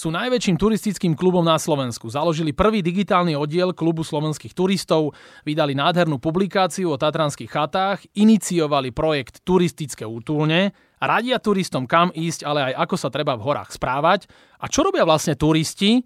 Sú najväčším turistickým klubom na Slovensku. Založili prvý digitálny oddiel klubu slovenských turistov, vydali nádhernú publikáciu o tatranských chatách, iniciovali projekt Turistické útulne, radia turistom kam ísť, ale aj ako sa treba v horách správať. A čo robia vlastne turisti?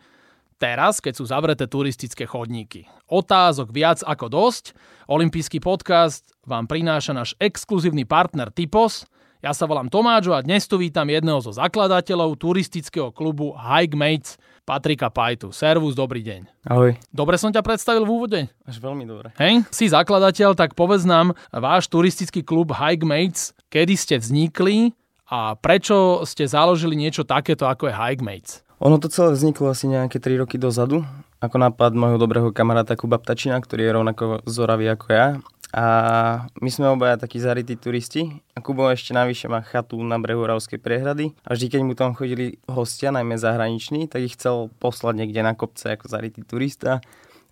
Teraz, keď sú zavreté turistické chodníky. Otázok viac ako dosť. Olympijský podcast vám prináša náš exkluzívny partner Typos – ja sa volám Tomáčo a dnes tu vítam jedného zo zakladateľov turistického klubu Hike Mates, Patrika Pajtu. Servus, dobrý deň. Ahoj. Dobre som ťa predstavil v úvode? Až veľmi dobre. Hej, si zakladateľ, tak povedz nám váš turistický klub Hike Mates, kedy ste vznikli a prečo ste založili niečo takéto ako je Hike Mates? Ono to celé vzniklo asi nejaké 3 roky dozadu, ako nápad môjho dobrého kamaráta Kuba Ptačina, ktorý je rovnako zoravý ako ja a my sme obaja takí zarytí turisti. A Kubo ešte navyše má chatu na brehu Ravskej priehrady. A vždy, keď mu tam chodili hostia, najmä zahraniční, tak ich chcel poslať niekde na kopce ako zarytý turista.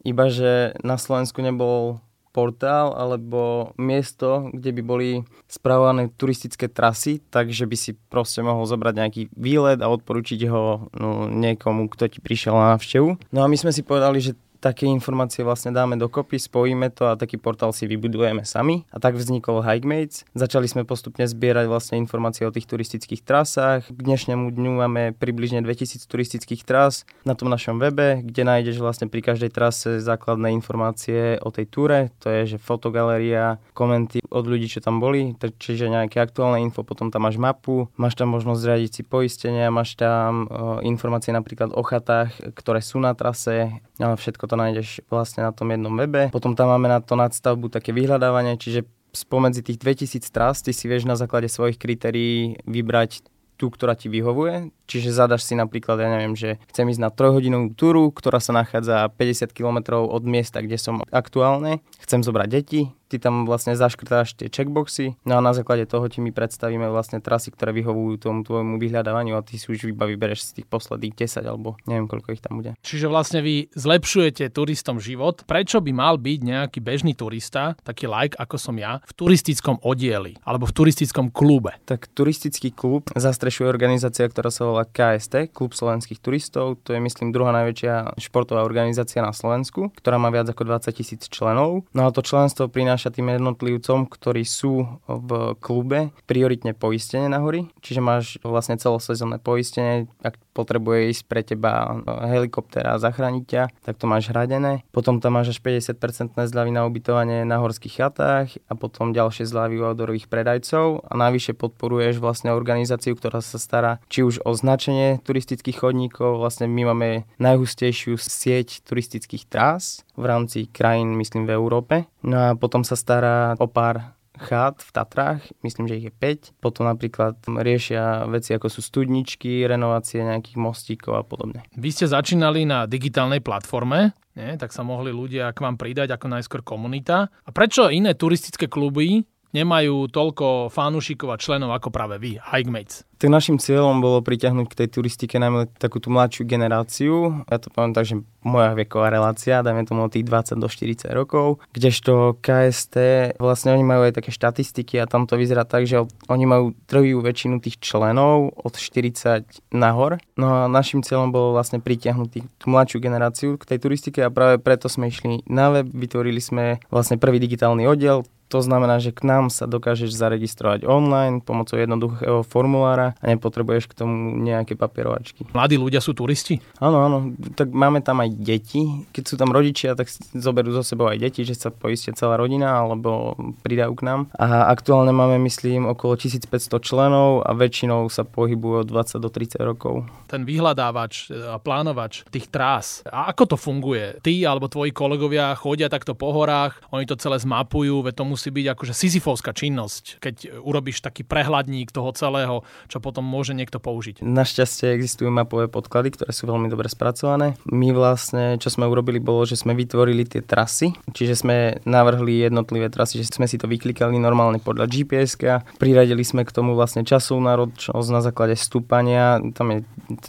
Iba, že na Slovensku nebol portál alebo miesto, kde by boli spravované turistické trasy, takže by si proste mohol zobrať nejaký výlet a odporučiť ho no, niekomu, kto ti prišiel na návštevu. No a my sme si povedali, že také informácie vlastne dáme dokopy, spojíme to a taký portál si vybudujeme sami. A tak vznikol Hikemates. Začali sme postupne zbierať vlastne informácie o tých turistických trasách. K dnešnému dňu máme približne 2000 turistických tras na tom našom webe, kde nájdeš vlastne pri každej trase základné informácie o tej túre. To je, že fotogaleria, komenty od ľudí, čo tam boli, čiže nejaké aktuálne info, potom tam máš mapu, máš tam možnosť zriadiť si poistenia, máš tam uh, informácie napríklad o chatách, ktoré sú na trase, všetko to nájdeš vlastne na tom jednom webe. Potom tam máme na to nadstavbu také vyhľadávanie, čiže spomedzi tých 2000 trás ty si vieš na základe svojich kritérií vybrať tú, ktorá ti vyhovuje. Čiže zadaš si napríklad, ja neviem, že chcem ísť na trojhodinovú túru, ktorá sa nachádza 50 km od miesta, kde som aktuálne. Chcem zobrať deti, ty tam vlastne zaškrtáš tie checkboxy, no a na základe toho ti my predstavíme vlastne trasy, ktoré vyhovujú tomu tvojmu vyhľadávaniu a ty si už iba vybereš z tých posledných 10 alebo neviem koľko ich tam bude. Čiže vlastne vy zlepšujete turistom život. Prečo by mal byť nejaký bežný turista, taký like ako som ja, v turistickom oddieli alebo v turistickom klube? Tak turistický klub zastrešuje organizácia, ktorá sa volá KST, Klub slovenských turistov. To je myslím druhá najväčšia športová organizácia na Slovensku, ktorá má viac ako 20 tisíc členov. No a to členstvo prináša prináša tým jednotlivcom, ktorí sú v klube, prioritne poistenie na hory. Čiže máš vlastne celosezónne poistenie, ak potrebuje ísť pre teba helikoptéra a zachrániť ťa, tak to máš hradené. Potom tam máš až 50% zľavy na ubytovanie na horských chatách a potom ďalšie zľavy u outdoorových predajcov a navyše podporuješ vlastne organizáciu, ktorá sa stará či už o značenie turistických chodníkov, vlastne my máme najhustejšiu sieť turistických trás v rámci krajín, myslím, v Európe. No a potom sa stará o pár chát v Tatrách, myslím, že ich je 5. Potom napríklad riešia veci ako sú studničky, renovácie nejakých mostíkov a podobne. Vy ste začínali na digitálnej platforme, nie? tak sa mohli ľudia k vám pridať ako najskôr komunita. A prečo iné turistické kluby nemajú toľko fanúšikov a členov ako práve vy, Hikemates? Tak našim cieľom bolo pritiahnuť k tej turistike najmä takú tú mladšiu generáciu. Ja to poviem tak, že moja veková relácia, dajme tomu od tých 20 do 40 rokov, kdežto KST, vlastne oni majú aj také štatistiky a tam to vyzerá tak, že oni majú trvú väčšinu tých členov od 40 nahor. No a našim cieľom bolo vlastne pritiahnuť tú mladšiu generáciu k tej turistike a práve preto sme išli na web, vytvorili sme vlastne prvý digitálny oddiel, to znamená, že k nám sa dokážeš zaregistrovať online pomocou jednoduchého formulára a nepotrebuješ k tomu nejaké papierovačky. Mladí ľudia sú turisti? Áno, áno. Tak máme tam aj deti. Keď sú tam rodičia, tak zoberú zo sebou aj deti, že sa poistia celá rodina alebo pridajú k nám. A aktuálne máme, myslím, okolo 1500 členov a väčšinou sa pohybujú od 20 do 30 rokov. Ten vyhľadávač a plánovač tých trás, a ako to funguje? Ty alebo tvoji kolegovia chodia takto po horách, oni to celé zmapujú, veď tomu musí byť akože sizifovská činnosť, keď urobíš taký prehľadník toho celého, čo potom môže niekto použiť. Našťastie existujú mapové podklady, ktoré sú veľmi dobre spracované. My vlastne, čo sme urobili, bolo, že sme vytvorili tie trasy, čiže sme navrhli jednotlivé trasy, že sme si to vyklikali normálne podľa gps priradili sme k tomu vlastne časovú náročnosť na základe stúpania, tam je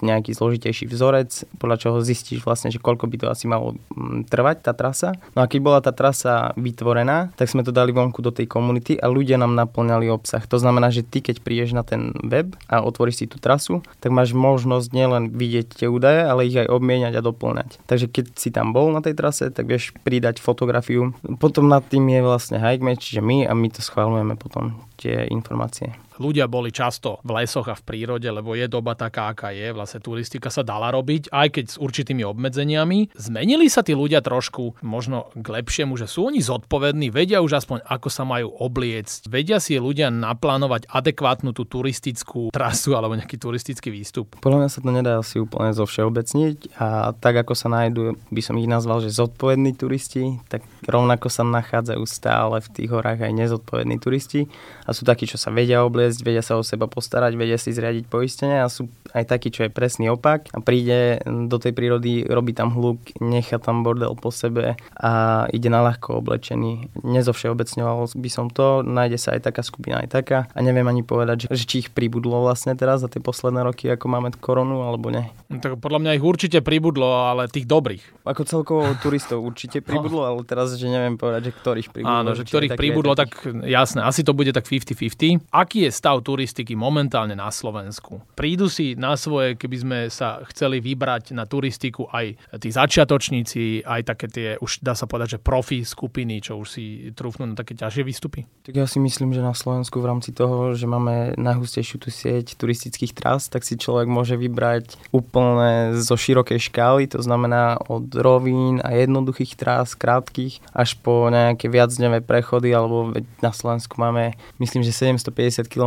nejaký zložitejší vzorec, podľa čoho zistíš vlastne, že koľko by to asi malo mm, trvať tá trasa. No a keď bola tá trasa vytvorená, tak sme to dali von vonku do tej komunity a ľudia nám naplňali obsah. To znamená, že ty keď prídeš na ten web a otvoríš si tú trasu, tak máš možnosť nielen vidieť tie údaje, ale ich aj obmieniať a doplňať. Takže keď si tam bol na tej trase, tak vieš pridať fotografiu. Potom nad tým je vlastne Hikemate, čiže my a my to schválujeme potom tie informácie ľudia boli často v lesoch a v prírode, lebo je doba taká, aká je. Vlastne turistika sa dala robiť, aj keď s určitými obmedzeniami. Zmenili sa tí ľudia trošku možno k lepšiemu, že sú oni zodpovední, vedia už aspoň, ako sa majú obliecť, vedia si ľudia naplánovať adekvátnu tú turistickú trasu alebo nejaký turistický výstup. Podľa mňa sa to nedá asi úplne zo všeobecniť a tak ako sa nájdú, by som ich nazval, že zodpovední turisti, tak rovnako sa nachádzajú stále v tých horách aj nezodpovední turisti a sú takí, čo sa vedia obliecť obliecť, vedia sa o seba postarať, vedia si zriadiť poistenie a sú aj takí, čo je presný opak a príde do tej prírody, robí tam hluk, nechá tam bordel po sebe a ide na ľahko oblečený. Nezovšeobecňoval by som to, nájde sa aj taká skupina, aj taká a neviem ani povedať, že, že či ich pribudlo vlastne teraz za tie posledné roky, ako máme koronu, alebo nie. No, tak podľa mňa ich určite pribudlo, ale tých dobrých. Ako celkovo turistov určite pribudlo, ale teraz, že neviem povedať, že ktorých pribudlo. Áno, že ktorých pribudlo, tak jasné, asi to bude tak 50-50. Aký je stav turistiky momentálne na Slovensku? Prídu si na svoje, keby sme sa chceli vybrať na turistiku aj tí začiatočníci, aj také tie, už dá sa povedať, že profi skupiny, čo už si trúfnú na také ťažšie výstupy? Tak ja si myslím, že na Slovensku v rámci toho, že máme najhustejšiu tú sieť turistických tras, tak si človek môže vybrať úplne zo širokej škály, to znamená od rovín a jednoduchých trás, krátkých, až po nejaké viacdňové prechody, alebo na Slovensku máme, myslím, že 750 km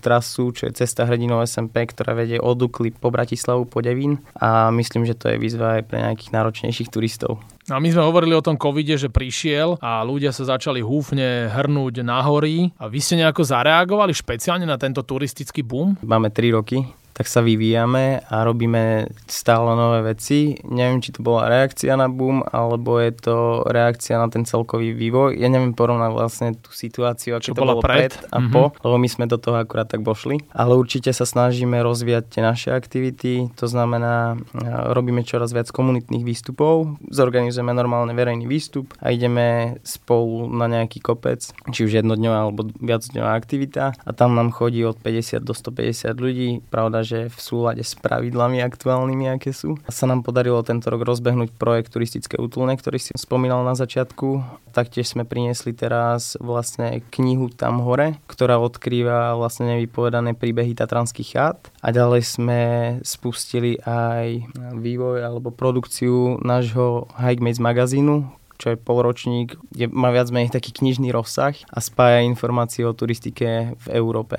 trasu, čo je cesta hrdinov SMP, ktorá vedie od Dukly po Bratislavu po Devín a myslím, že to je výzva aj pre nejakých náročnejších turistov. No a my sme hovorili o tom covide, že prišiel a ľudia sa začali húfne hrnúť na hory. A vy ste nejako zareagovali špeciálne na tento turistický boom? Máme 3 roky, tak sa vyvíjame a robíme stále nové veci. Neviem, či to bola reakcia na boom, alebo je to reakcia na ten celkový vývoj. Ja neviem porovnať vlastne tú situáciu, ako to bolo pred, pred a mm-hmm. po, lebo my sme do toho akurát tak vošli. Ale určite sa snažíme rozvíjať tie naše aktivity, to znamená, robíme čoraz viac komunitných výstupov, zorganizujeme normálne verejný výstup a ideme spolu na nejaký kopec, či už jednodňová alebo viacdňová aktivita a tam nám chodí od 50 do 150 ľudí. Pravda, že v súlade s pravidlami aktuálnymi, aké sú. Sa nám podarilo tento rok rozbehnúť projekt turistické útulne, ktorý si spomínal na začiatku. Taktiež sme priniesli teraz vlastne knihu Tam hore, ktorá odkrýva vlastne nevypovedané príbehy tatranských chát. A ďalej sme spustili aj vývoj alebo produkciu nášho Hikemates magazínu, čo je polročník, kde má viac menej taký knižný rozsah a spája informácie o turistike v Európe.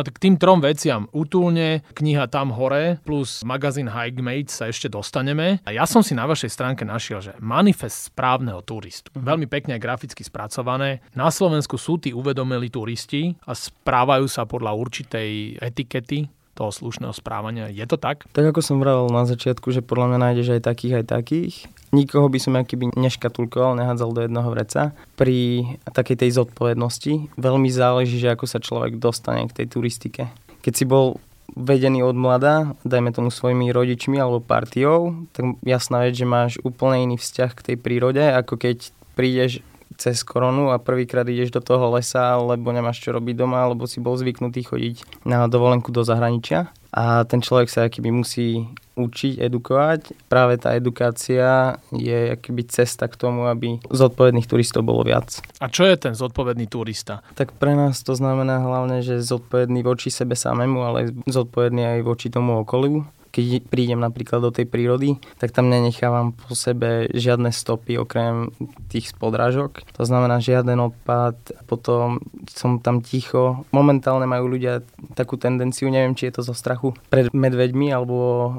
Áno, tak tým trom veciam, útulne, kniha Tam hore, plus magazín Hikemate sa ešte dostaneme. A ja som si na vašej stránke našiel, že manifest správneho turistu. Mm-hmm. Veľmi pekne graficky spracované. Na Slovensku sú tí uvedomili turisti a správajú sa podľa určitej etikety, toho slušného správania. Je to tak? Tak ako som vravel na začiatku, že podľa mňa nájdeš aj takých, aj takých. Nikoho by som akýby neškatulkoval, nehádzal do jedného vreca. Pri takej tej zodpovednosti veľmi záleží, že ako sa človek dostane k tej turistike. Keď si bol vedený od mlada, dajme tomu svojimi rodičmi alebo partiou, tak jasná vec, že máš úplne iný vzťah k tej prírode, ako keď prídeš cez koronu a prvýkrát ideš do toho lesa, lebo nemáš čo robiť doma, alebo si bol zvyknutý chodiť na dovolenku do zahraničia. A ten človek sa akýby musí učiť, edukovať. Práve tá edukácia je akýby cesta k tomu, aby zodpovedných turistov bolo viac. A čo je ten zodpovedný turista? Tak pre nás to znamená hlavne, že zodpovedný voči sebe samému, ale zodpovedný aj voči tomu okoliu keď prídem napríklad do tej prírody, tak tam nenechávam po sebe žiadne stopy okrem tých spodrážok. To znamená žiaden odpad, potom som tam ticho. Momentálne majú ľudia takú tendenciu, neviem, či je to zo strachu pred medveďmi alebo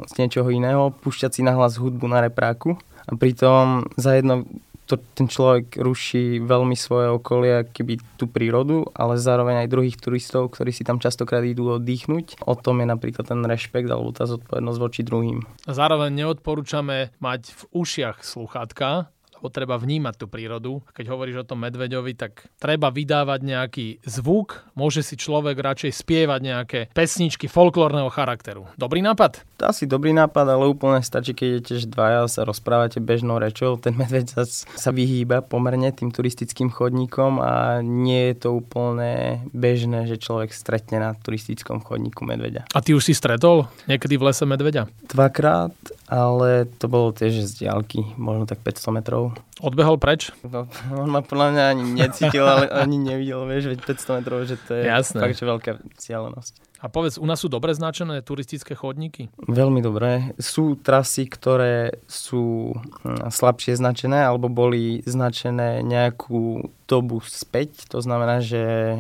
z niečoho iného, púšťať si nahlas hudbu na repráku. A pritom za jedno to, ten človek ruší veľmi svoje okolie, keby tú prírodu, ale zároveň aj druhých turistov, ktorí si tam častokrát idú oddychnúť. O tom je napríklad ten rešpekt alebo tá zodpovednosť voči druhým. Zároveň neodporúčame mať v ušiach sluchátka, treba vnímať tú prírodu. Keď hovoríš o tom medveďovi, tak treba vydávať nejaký zvuk, môže si človek radšej spievať nejaké pesničky folklórneho charakteru. Dobrý nápad? Asi dobrý nápad, ale úplne stačí, keď idete dvaja sa rozprávate bežnou rečou. Ten medveď sa vyhýba pomerne tým turistickým chodníkom a nie je to úplne bežné, že človek stretne na turistickom chodníku medveďa. A ty už si stretol niekedy v lese medveďa? Dvakrát, ale to bolo tiež z diálky, možno tak 500 metrov. Odbehol preč? No, on ma podľa mňa ani necítil, ale ani nevidel, vieš, veď 500 metrov, že to je Jasné. fakt, že veľká vzdialenosť. A povedz, u nás sú dobre značené turistické chodníky? Veľmi dobré. Sú trasy, ktoré sú hm, slabšie značené alebo boli značené nejakú dobu späť. To znamená, že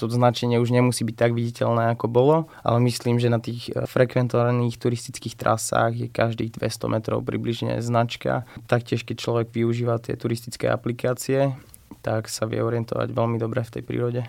to značenie už nemusí byť tak viditeľné, ako bolo, ale myslím, že na tých eh, frekventovaných turistických trasách je každých 200 metrov približne značka. Taktiež, keď človek využíva tie turistické aplikácie, tak sa vie orientovať veľmi dobre v tej prírode.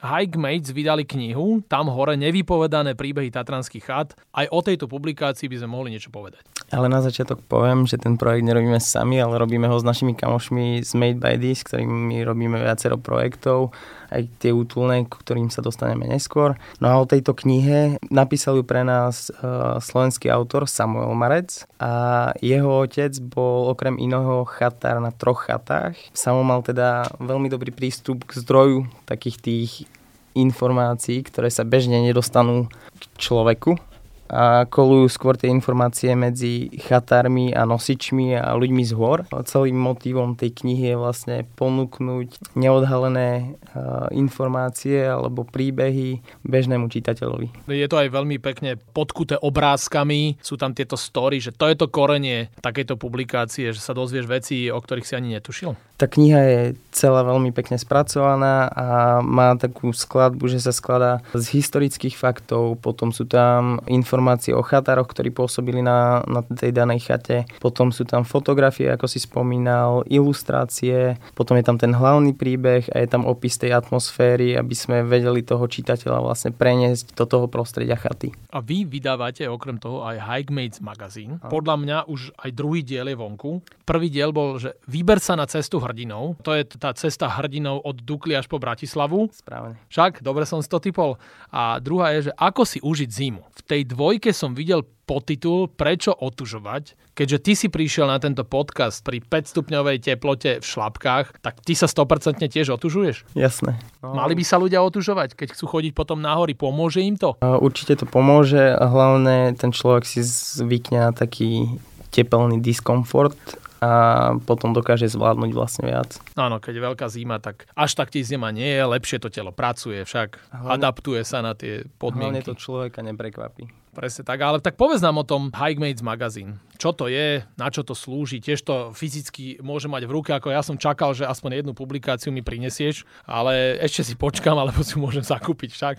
Hikemates vydali knihu, tam hore nevypovedané príbehy Tatranských chat. Aj o tejto publikácii by sme mohli niečo povedať. Ale na začiatok poviem, že ten projekt nerobíme sami, ale robíme ho s našimi kamošmi z Made by This, ktorými robíme viacero projektov aj tie útulné, k ktorým sa dostaneme neskôr. No a o tejto knihe napísal ju pre nás uh, slovenský autor Samuel Marec a jeho otec bol okrem iného chatár na troch chatách. Samuel mal teda veľmi dobrý prístup k zdroju takých tých informácií, ktoré sa bežne nedostanú k človeku a kolujú skôr tie informácie medzi chatármi a nosičmi a ľuďmi z hôr. Celým motivom tej knihy je vlastne ponúknuť neodhalené informácie alebo príbehy bežnému čitateľovi. Je to aj veľmi pekne podkuté obrázkami, sú tam tieto story, že to je to korenie takejto publikácie, že sa dozvieš veci, o ktorých si ani netušil. Tá kniha je celá veľmi pekne spracovaná a má takú skladbu, že sa skladá z historických faktov, potom sú tam informácie o chatároch, ktorí pôsobili na, na tej danej chate, potom sú tam fotografie, ako si spomínal, ilustrácie, potom je tam ten hlavný príbeh a je tam opis tej atmosféry, aby sme vedeli toho čitateľa vlastne preniesť do toho prostredia chaty. A vy vydávate okrem toho aj Hikemates magazín. Podľa mňa už aj druhý diel je vonku. Prvý diel bol, že vyber sa na cestu hrdinov. To je tá cesta hrdinov od Dukly až po Bratislavu. Správne. Však, dobre som si to typol. A druhá je, že ako si užiť zimu. V tej dvojke som videl podtitul Prečo otužovať? Keďže ty si prišiel na tento podcast pri 5 stupňovej teplote v šlapkách, tak ty sa 100% tiež otužuješ? Jasné. No. Mali by sa ľudia otužovať, keď chcú chodiť potom na hory. Pomôže im to? Určite to pomôže a hlavne ten človek si zvykne na taký tepelný diskomfort a potom dokáže zvládnuť vlastne viac. Áno, keď je veľká zima, tak až tak ti zima nie je, lepšie to telo pracuje však, hlavne, adaptuje sa na tie podmienky. Hlavne to človeka neprekvapí. Presne tak, ale tak povedz nám o tom Hikemates magazín. Čo to je, na čo to slúži, tiež to fyzicky môže mať v ruke, ako ja som čakal, že aspoň jednu publikáciu mi prinesieš, ale ešte si počkam, alebo si môžem zakúpiť však.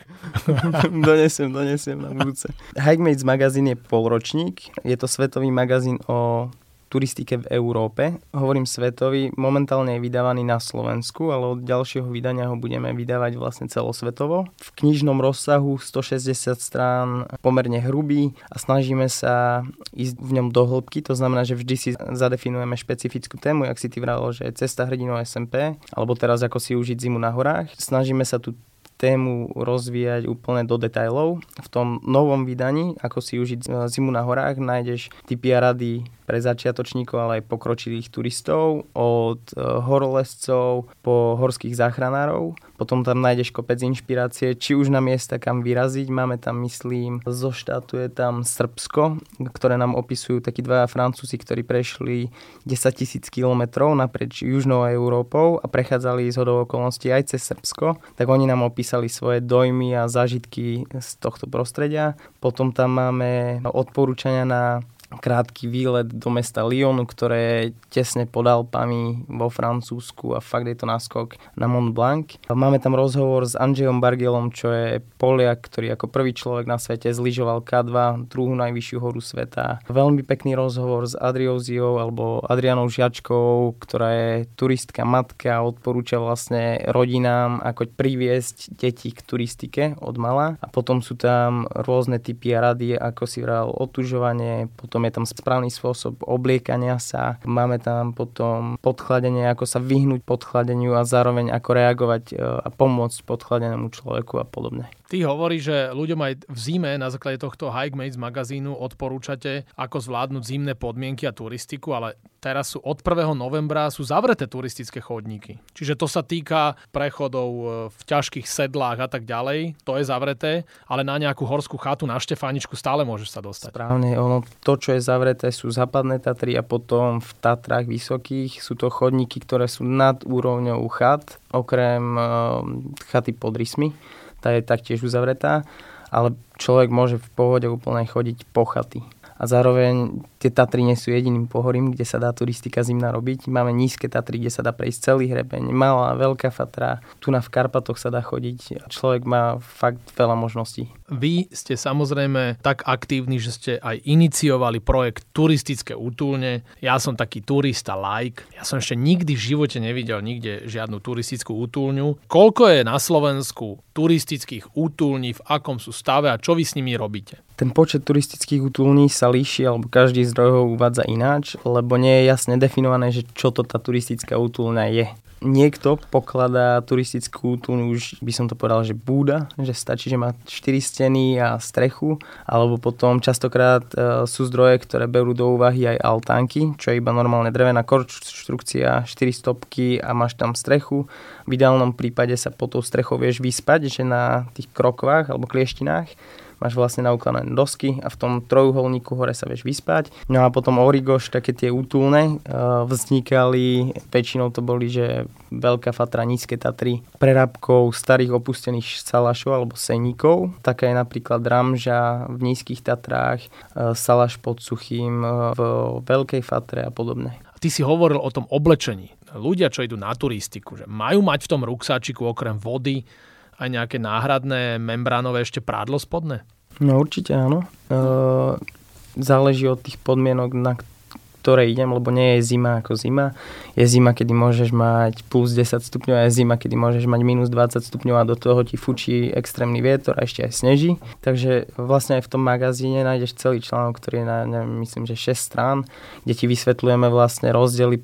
donesiem, donesiem na budúce. Hikemates magazín je polročník, je to svetový magazín o turistike v Európe. Hovorím svetový, momentálne je vydávaný na Slovensku, ale od ďalšieho vydania ho budeme vydávať vlastne celosvetovo. V knižnom rozsahu 160 strán, pomerne hrubý a snažíme sa ísť v ňom do hĺbky, to znamená, že vždy si zadefinujeme špecifickú tému, jak si ty vralo, že cesta hrdinov SMP, alebo teraz ako si užiť zimu na horách. Snažíme sa tu tému rozvíjať úplne do detajlov. V tom novom vydaní, ako si užiť zimu na horách, nájdeš typy a rady pre začiatočníkov, ale aj pokročilých turistov, od e, horolescov po horských záchranárov. Potom tam nájdeš kopec inšpirácie, či už na miesta, kam vyraziť. Máme tam, myslím, zo štátu je tam Srbsko, ktoré nám opisujú takí dvaja Francúzi, ktorí prešli 10 tisíc kilometrov naprieč južnou Európou a prechádzali z hodou okolností aj cez Srbsko. Tak oni nám opísali svoje dojmy a zážitky z tohto prostredia. Potom tam máme odporúčania na krátky výlet do mesta Lyonu, ktoré tesne pod Alpami vo Francúzsku a fakt je to náskok na Mont Blanc. Máme tam rozhovor s Andrzejom Bargelom, čo je Poliak, ktorý ako prvý človek na svete zlyžoval K2, druhú najvyššiu horu sveta. Veľmi pekný rozhovor s Adrióziou alebo Adrianou Žiačkou, ktorá je turistka matka a odporúča vlastne rodinám, ako priviesť deti k turistike od mala. A potom sú tam rôzne typy a rady, ako si vral otužovanie, potom je tam správny spôsob obliekania sa, máme tam potom podchladenie, ako sa vyhnúť podchladeniu a zároveň ako reagovať e, a pomôcť podchladenému človeku a podobne. Ty hovoríš, že ľuďom aj v zime na základe tohto Hike Mates magazínu odporúčate, ako zvládnuť zimné podmienky a turistiku, ale teraz sú od 1. novembra sú zavreté turistické chodníky. Čiže to sa týka prechodov e, v ťažkých sedlách a tak ďalej, to je zavreté, ale na nejakú horskú chatu na Štefaničku stále môžeš sa dostať. Správne, ono, to, čo je zavreté, sú západné Tatry a potom v Tatrách vysokých sú to chodníky, ktoré sú nad úrovňou chat, okrem uh, chaty pod Rysmi. Tá je taktiež uzavretá, ale človek môže v pohode úplne chodiť po chaty. A zároveň tie Tatry nie sú jediným pohorím, kde sa dá turistika zimná robiť. Máme nízke Tatry, kde sa dá prejsť celý hrebeň, malá, veľká Fatra, tu na v Karpatoch sa dá chodiť človek má fakt veľa možností. Vy ste samozrejme tak aktívni, že ste aj iniciovali projekt Turistické útulne. Ja som taký turista like. Ja som ešte nikdy v živote nevidel nikde žiadnu turistickú útulňu. Koľko je na Slovensku turistických útulní, v akom sú stave a čo vy s nimi robíte? Ten počet turistických útulní sa líši, alebo každý zdroj ho uvádza ináč, lebo nie je jasne definované, že čo to tá turistická útulňa je niekto pokladá turistickú útulňu už by som to povedal, že búda, že stačí, že má 4 steny a strechu, alebo potom častokrát e, sú zdroje, ktoré berú do úvahy aj altánky, čo je iba normálne drevená konštrukcia, 4 stopky a máš tam strechu. V ideálnom prípade sa po tou strechou vieš vyspať, že na tých krokvách alebo klieštinách máš vlastne naukladané dosky a v tom trojuholníku hore sa vieš vyspať. No a potom origoš, také tie útulné, uh, vznikali, väčšinou to boli, že Veľká Fatra, Nízke Tatry, prerábkou starých opustených salašov alebo seníkov. Taká je napríklad Ramža v Nízkych Tatrách, uh, Salaš pod Suchým uh, v Veľkej Fatre a podobne. Ty si hovoril o tom oblečení. Ľudia, čo idú na turistiku, že majú mať v tom ruksáčiku okrem vody aj nejaké náhradné membránové ešte prádlo spodné? No určite áno. E, záleží od tých podmienok, na ktoré idem, lebo nie je zima ako zima. Je zima, kedy môžeš mať plus 10 stupňov a je zima, kedy môžeš mať minus 20 stupňov a do toho ti fučí extrémny vietor a ešte aj sneží. Takže vlastne aj v tom magazíne nájdeš celý článok, ktorý je na, neviem, myslím, že 6 strán, kde ti vysvetľujeme vlastne rozdiely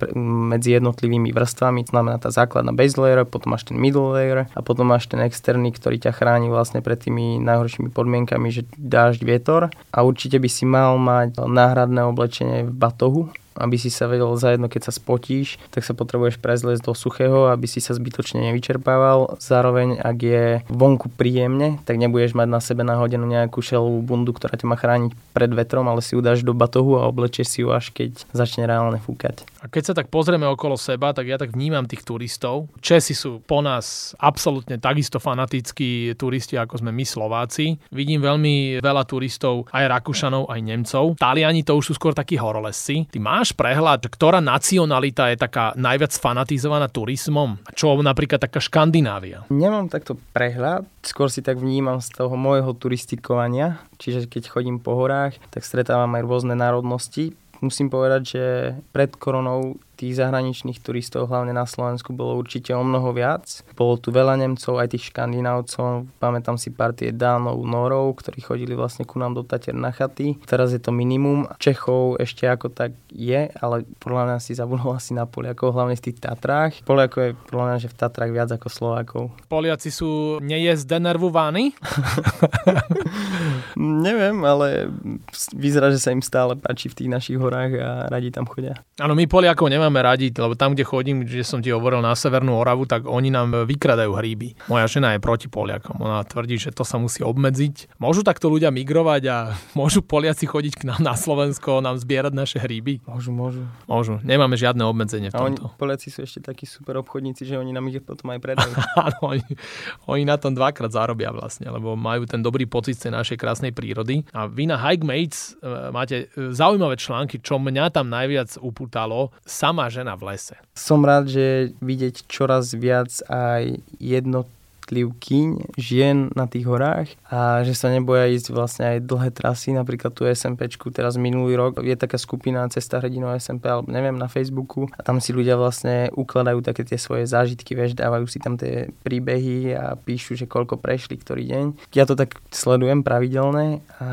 medzi jednotlivými vrstvami. To znamená tá základná base layer, potom máš ten middle layer a potom máš ten externý, ktorý ťa chráni vlastne pred tými najhoršími podmienkami, že dážď, vietor. A určite by si mal mať náhradné oblečenie v batohu, aby si sa vedel zajedno, keď sa spotíš, tak sa potrebuješ prezliesť do suchého, aby si sa zbytočne nevyčerpával. Zároveň, ak je vonku príjemne, tak nebudeš mať na sebe nahodenú nejakú šelovú bundu, ktorá ťa má chrániť pred vetrom, ale si ju dáš do batohu a oblečieš si ju až keď začne reálne fúkať. A keď sa tak pozrieme okolo seba, tak ja tak vnímam tých turistov. Česi sú po nás absolútne takisto fanatickí turisti, ako sme my Slováci. Vidím veľmi veľa turistov, aj Rakúšanov, aj Nemcov. Taliani to už sú skôr takí horolesci. Ty máš prehľad, ktorá nacionalita je taká najviac fanatizovaná turizmom? Čo napríklad taká Škandinávia? Nemám takto prehľad, skôr si tak vnímam z toho môjho turistikovania, čiže keď chodím po horách, tak stretávam aj rôzne národnosti musím povedať, že pred koronou tých zahraničných turistov, hlavne na Slovensku, bolo určite o mnoho viac. Bolo tu veľa Nemcov, aj tých Škandinávcov. Pamätám si partie Dánov, Norov, ktorí chodili vlastne ku nám do Tater na chaty. Teraz je to minimum. Čechov ešte ako tak je, ale podľa mňa si zabudol asi na Poliakov, hlavne v tých Tatrách. Poliakov je podľa mňa, že v Tatrách viac ako Slovákov. Poliaci sú nejezdenervovaní? Neviem, ale vyzerá, že sa im stále páči v tých našich horách a radi tam chodia. Áno, my Poliakov nemáme máme radiť, lebo tam, kde chodím, kde som ti hovoril na Severnú Oravu, tak oni nám vykradajú hríby. Moja žena je proti Poliakom. Ona tvrdí, že to sa musí obmedziť. Môžu takto ľudia migrovať a môžu Poliaci chodiť k nám na Slovensko, nám zbierať naše hríby? Môžu, môžu. Môžu. Nemáme žiadne obmedzenie v tomto. A oni, Poliaci sú ešte takí super obchodníci, že oni nám ich potom aj predajú. Áno, oni, oni na tom dvakrát zarobia vlastne, lebo majú ten dobrý pocit z tej našej krásnej prírody. A vy na Hike Mates e, máte e, zaujímavé články, čo mňa tam najviac upútalo. Sama žena v lese. Som rád, že vidieť čoraz viac aj jedno jednotlivkyň žien na tých horách a že sa neboja ísť vlastne aj dlhé trasy, napríklad tu SMPčku teraz minulý rok. Je taká skupina Cesta hrdinov SMP alebo neviem na Facebooku. A tam si ľudia vlastne ukladajú také tie svoje zážitky, vieš, dávajú si tam tie príbehy a píšu, že koľko prešli ktorý deň. Ja to tak sledujem pravidelne a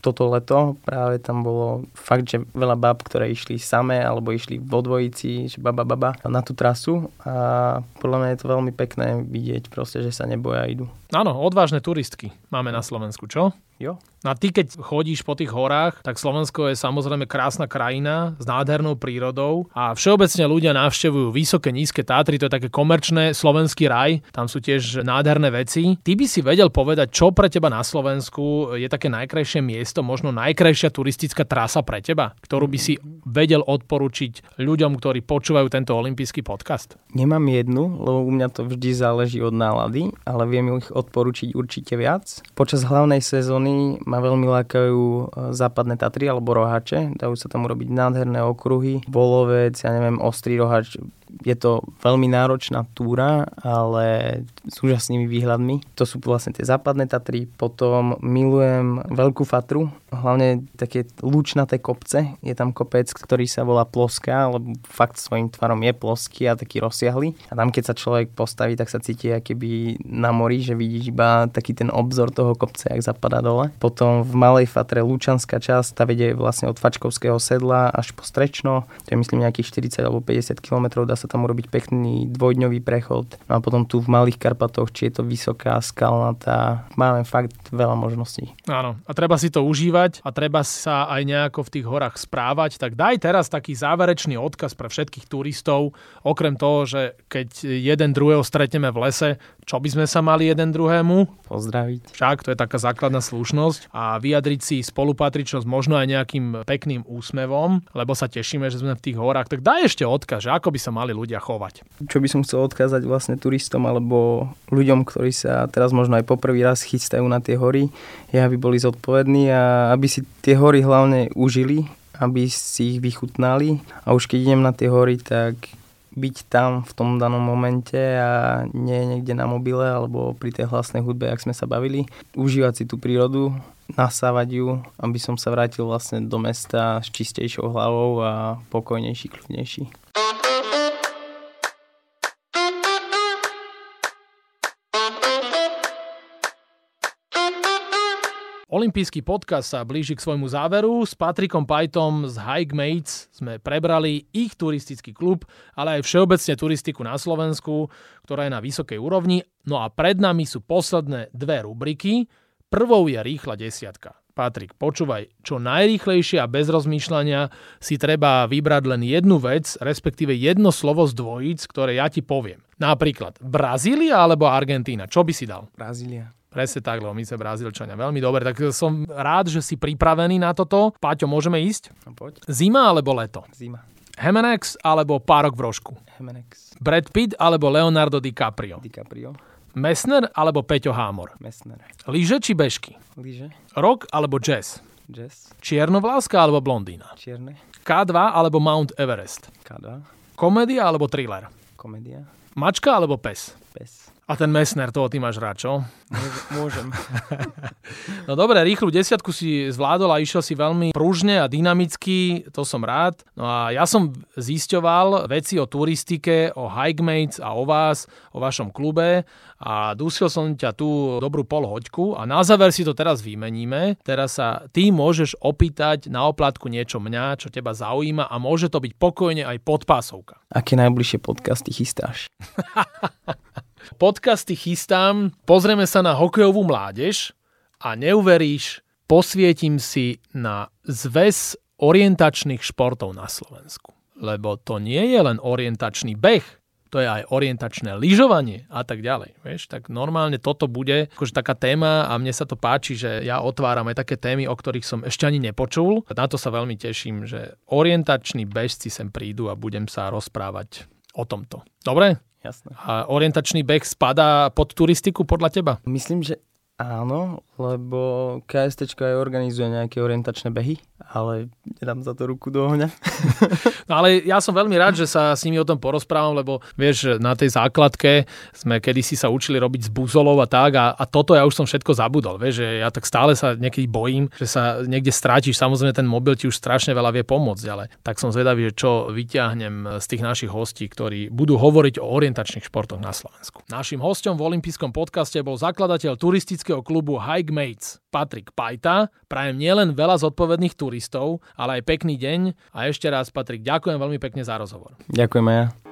toto leto práve tam bolo fakt, že veľa bab, ktoré išli samé alebo išli vo dvojici, že baba baba na tú trasu. A podľa mňa je to veľmi pekné vidieť proste, že sa neboja idú. Áno, odvážne turistky máme na Slovensku, čo? Jo. No a ty, keď chodíš po tých horách, tak Slovensko je samozrejme krásna krajina s nádhernou prírodou a všeobecne ľudia navštevujú vysoké, nízke Tátry, to je také komerčné slovenský raj, tam sú tiež nádherné veci. Ty by si vedel povedať, čo pre teba na Slovensku je také najkrajšie miesto, možno najkrajšia turistická trasa pre teba, ktorú by si vedel odporučiť ľuďom, ktorí počúvajú tento olimpijský podcast? Nemám jednu, lebo u mňa to vždy záleží od nálady, ale viem ich odporučiť určite viac. Počas hlavnej sezóny ma veľmi lákajú e, západné Tatry alebo rohače. Dajú sa tam urobiť nádherné okruhy. Volovec, ja neviem, ostrý rohač, je to veľmi náročná túra, ale s úžasnými výhľadmi. To sú vlastne tie západné Tatry. Potom milujem Veľkú Fatru, hlavne také lúčnaté kopce. Je tam kopec, ktorý sa volá Ploská, lebo fakt svojim tvarom je ploský a taký rozsiahly. A tam, keď sa človek postaví, tak sa cíti keby na mori, že vidíš iba taký ten obzor toho kopca, jak zapadá dole. Potom v Malej Fatre Lučanská časť, tá vedie vlastne od Fačkovského sedla až po Strečno. To je myslím nejakých 40 alebo 50 km, dá sa tam urobiť pekný dvojdňový prechod. No a potom tu v Malých Karpatoch, či je to vysoká, skalnatá, máme fakt veľa možností. Áno, a treba si to užívať a treba sa aj nejako v tých horách správať. Tak daj teraz taký záverečný odkaz pre všetkých turistov, okrem toho, že keď jeden druhého stretneme v lese, čo by sme sa mali jeden druhému? Pozdraviť. Však, to je taká základná slušnosť a vyjadriť si spolupatričnosť možno aj nejakým pekným úsmevom, lebo sa tešíme, že sme v tých horách. Tak daj ešte odkaz, že ako by sa mali ľudia chovať. Čo by som chcel odkázať vlastne turistom alebo ľuďom, ktorí sa teraz možno aj poprvý raz chystajú na tie hory, je, aby boli zodpovední a aby si tie hory hlavne užili, aby si ich vychutnali a už keď idem na tie hory, tak byť tam v tom danom momente a nie niekde na mobile alebo pri tej hlasnej hudbe, ak sme sa bavili. Užívať si tú prírodu, nasávať ju, aby som sa vrátil vlastne do mesta s čistejšou hlavou a pokojnejší, kľudnejší. Olympijský podcast sa blíži k svojmu záveru. S Patrikom Pajtom z Hike Mates sme prebrali ich turistický klub, ale aj všeobecne turistiku na Slovensku, ktorá je na vysokej úrovni. No a pred nami sú posledné dve rubriky. Prvou je rýchla desiatka. Patrik, počúvaj, čo najrýchlejšie a bez rozmýšľania si treba vybrať len jednu vec, respektíve jedno slovo z dvojíc, ktoré ja ti poviem. Napríklad Brazília alebo Argentína. Čo by si dal? Brazília. Presne tak, lebo my sme Brazílčania. Veľmi dobre, tak som rád, že si pripravený na toto. Páťo, môžeme ísť? No poď. Zima alebo leto? Zima. Hemenex alebo Párok v rožku? Hemenex. Brad Pitt alebo Leonardo DiCaprio? DiCaprio. Messner alebo Peťo Hámor? Messner. Líže či bežky? Líže. Rock alebo jazz? Jazz. Čiernovláska alebo blondína? Čierne. K2 alebo Mount Everest? K2. Komédia alebo thriller? Komédia. Mačka alebo pes? Pes. A ten Messner, toho ty máš rád, čo? Môžem. no dobre, rýchlu desiatku si zvládol a išiel si veľmi pružne a dynamicky, to som rád. No a ja som zisťoval veci o turistike, o hikemates a o vás, o vašom klube a dusil som ťa tú dobrú polhoďku a na záver si to teraz vymeníme. Teraz sa ty môžeš opýtať na oplatku niečo mňa, čo teba zaujíma a môže to byť pokojne aj podpásovka. Aké najbližšie podcasty chystáš? Podcasty chystám, pozrieme sa na hokejovú mládež a neuveríš, posvietim si na zväz orientačných športov na Slovensku. Lebo to nie je len orientačný beh, to je aj orientačné lyžovanie a tak ďalej. Vieš, tak normálne toto bude akože taká téma a mne sa to páči, že ja otváram aj také témy, o ktorých som ešte ani nepočul. Na to sa veľmi teším, že orientační bežci sem prídu a budem sa rozprávať o tomto. Dobre? Jasné. A orientačný beh spadá pod turistiku podľa teba? Myslím, že Áno, lebo KST aj organizuje nejaké orientačné behy, ale nedám za to ruku do ohňa. no ale ja som veľmi rád, že sa s nimi o tom porozprávam, lebo vieš, na tej základke sme kedysi sa učili robiť z buzolov a tak a, a toto ja už som všetko zabudol, vieš, že ja tak stále sa niekedy bojím, že sa niekde strátiš, samozrejme ten mobil ti už strašne veľa vie pomôcť, ale tak som zvedavý, že čo vyťahnem z tých našich hostí, ktorí budú hovoriť o orientačných športoch na Slovensku. Našim hostom v olympijskom podcaste bol zakladateľ turistického klubu Hike Mates, Patrik Pajta. Prajem nielen veľa zodpovedných turistov, ale aj pekný deň a ešte raz Patrik, ďakujem veľmi pekne za rozhovor. Ďakujem aj ja.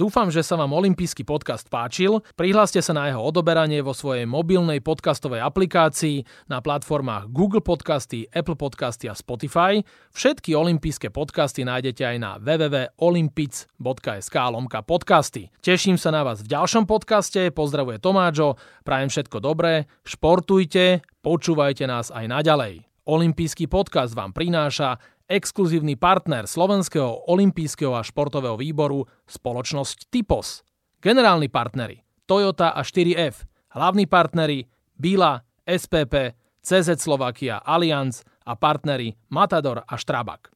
Dúfam, že sa vám olimpijský podcast páčil. Prihláste sa na jeho odoberanie vo svojej mobilnej podcastovej aplikácii na platformách Google Podcasty, Apple Podcasty a Spotify. Všetky olympijské podcasty nájdete aj na www.olympic.sk lomka podcasty. Teším sa na vás v ďalšom podcaste. Pozdravuje Tomáčo, prajem všetko dobré, športujte, počúvajte nás aj naďalej. Olympijský podcast vám prináša exkluzívny partner Slovenského olympijského a športového výboru spoločnosť Typos. Generálni partneri Toyota a 4F, hlavní partneri Bila, SPP, CZ Slovakia Allianz a partneri Matador a Štrabak.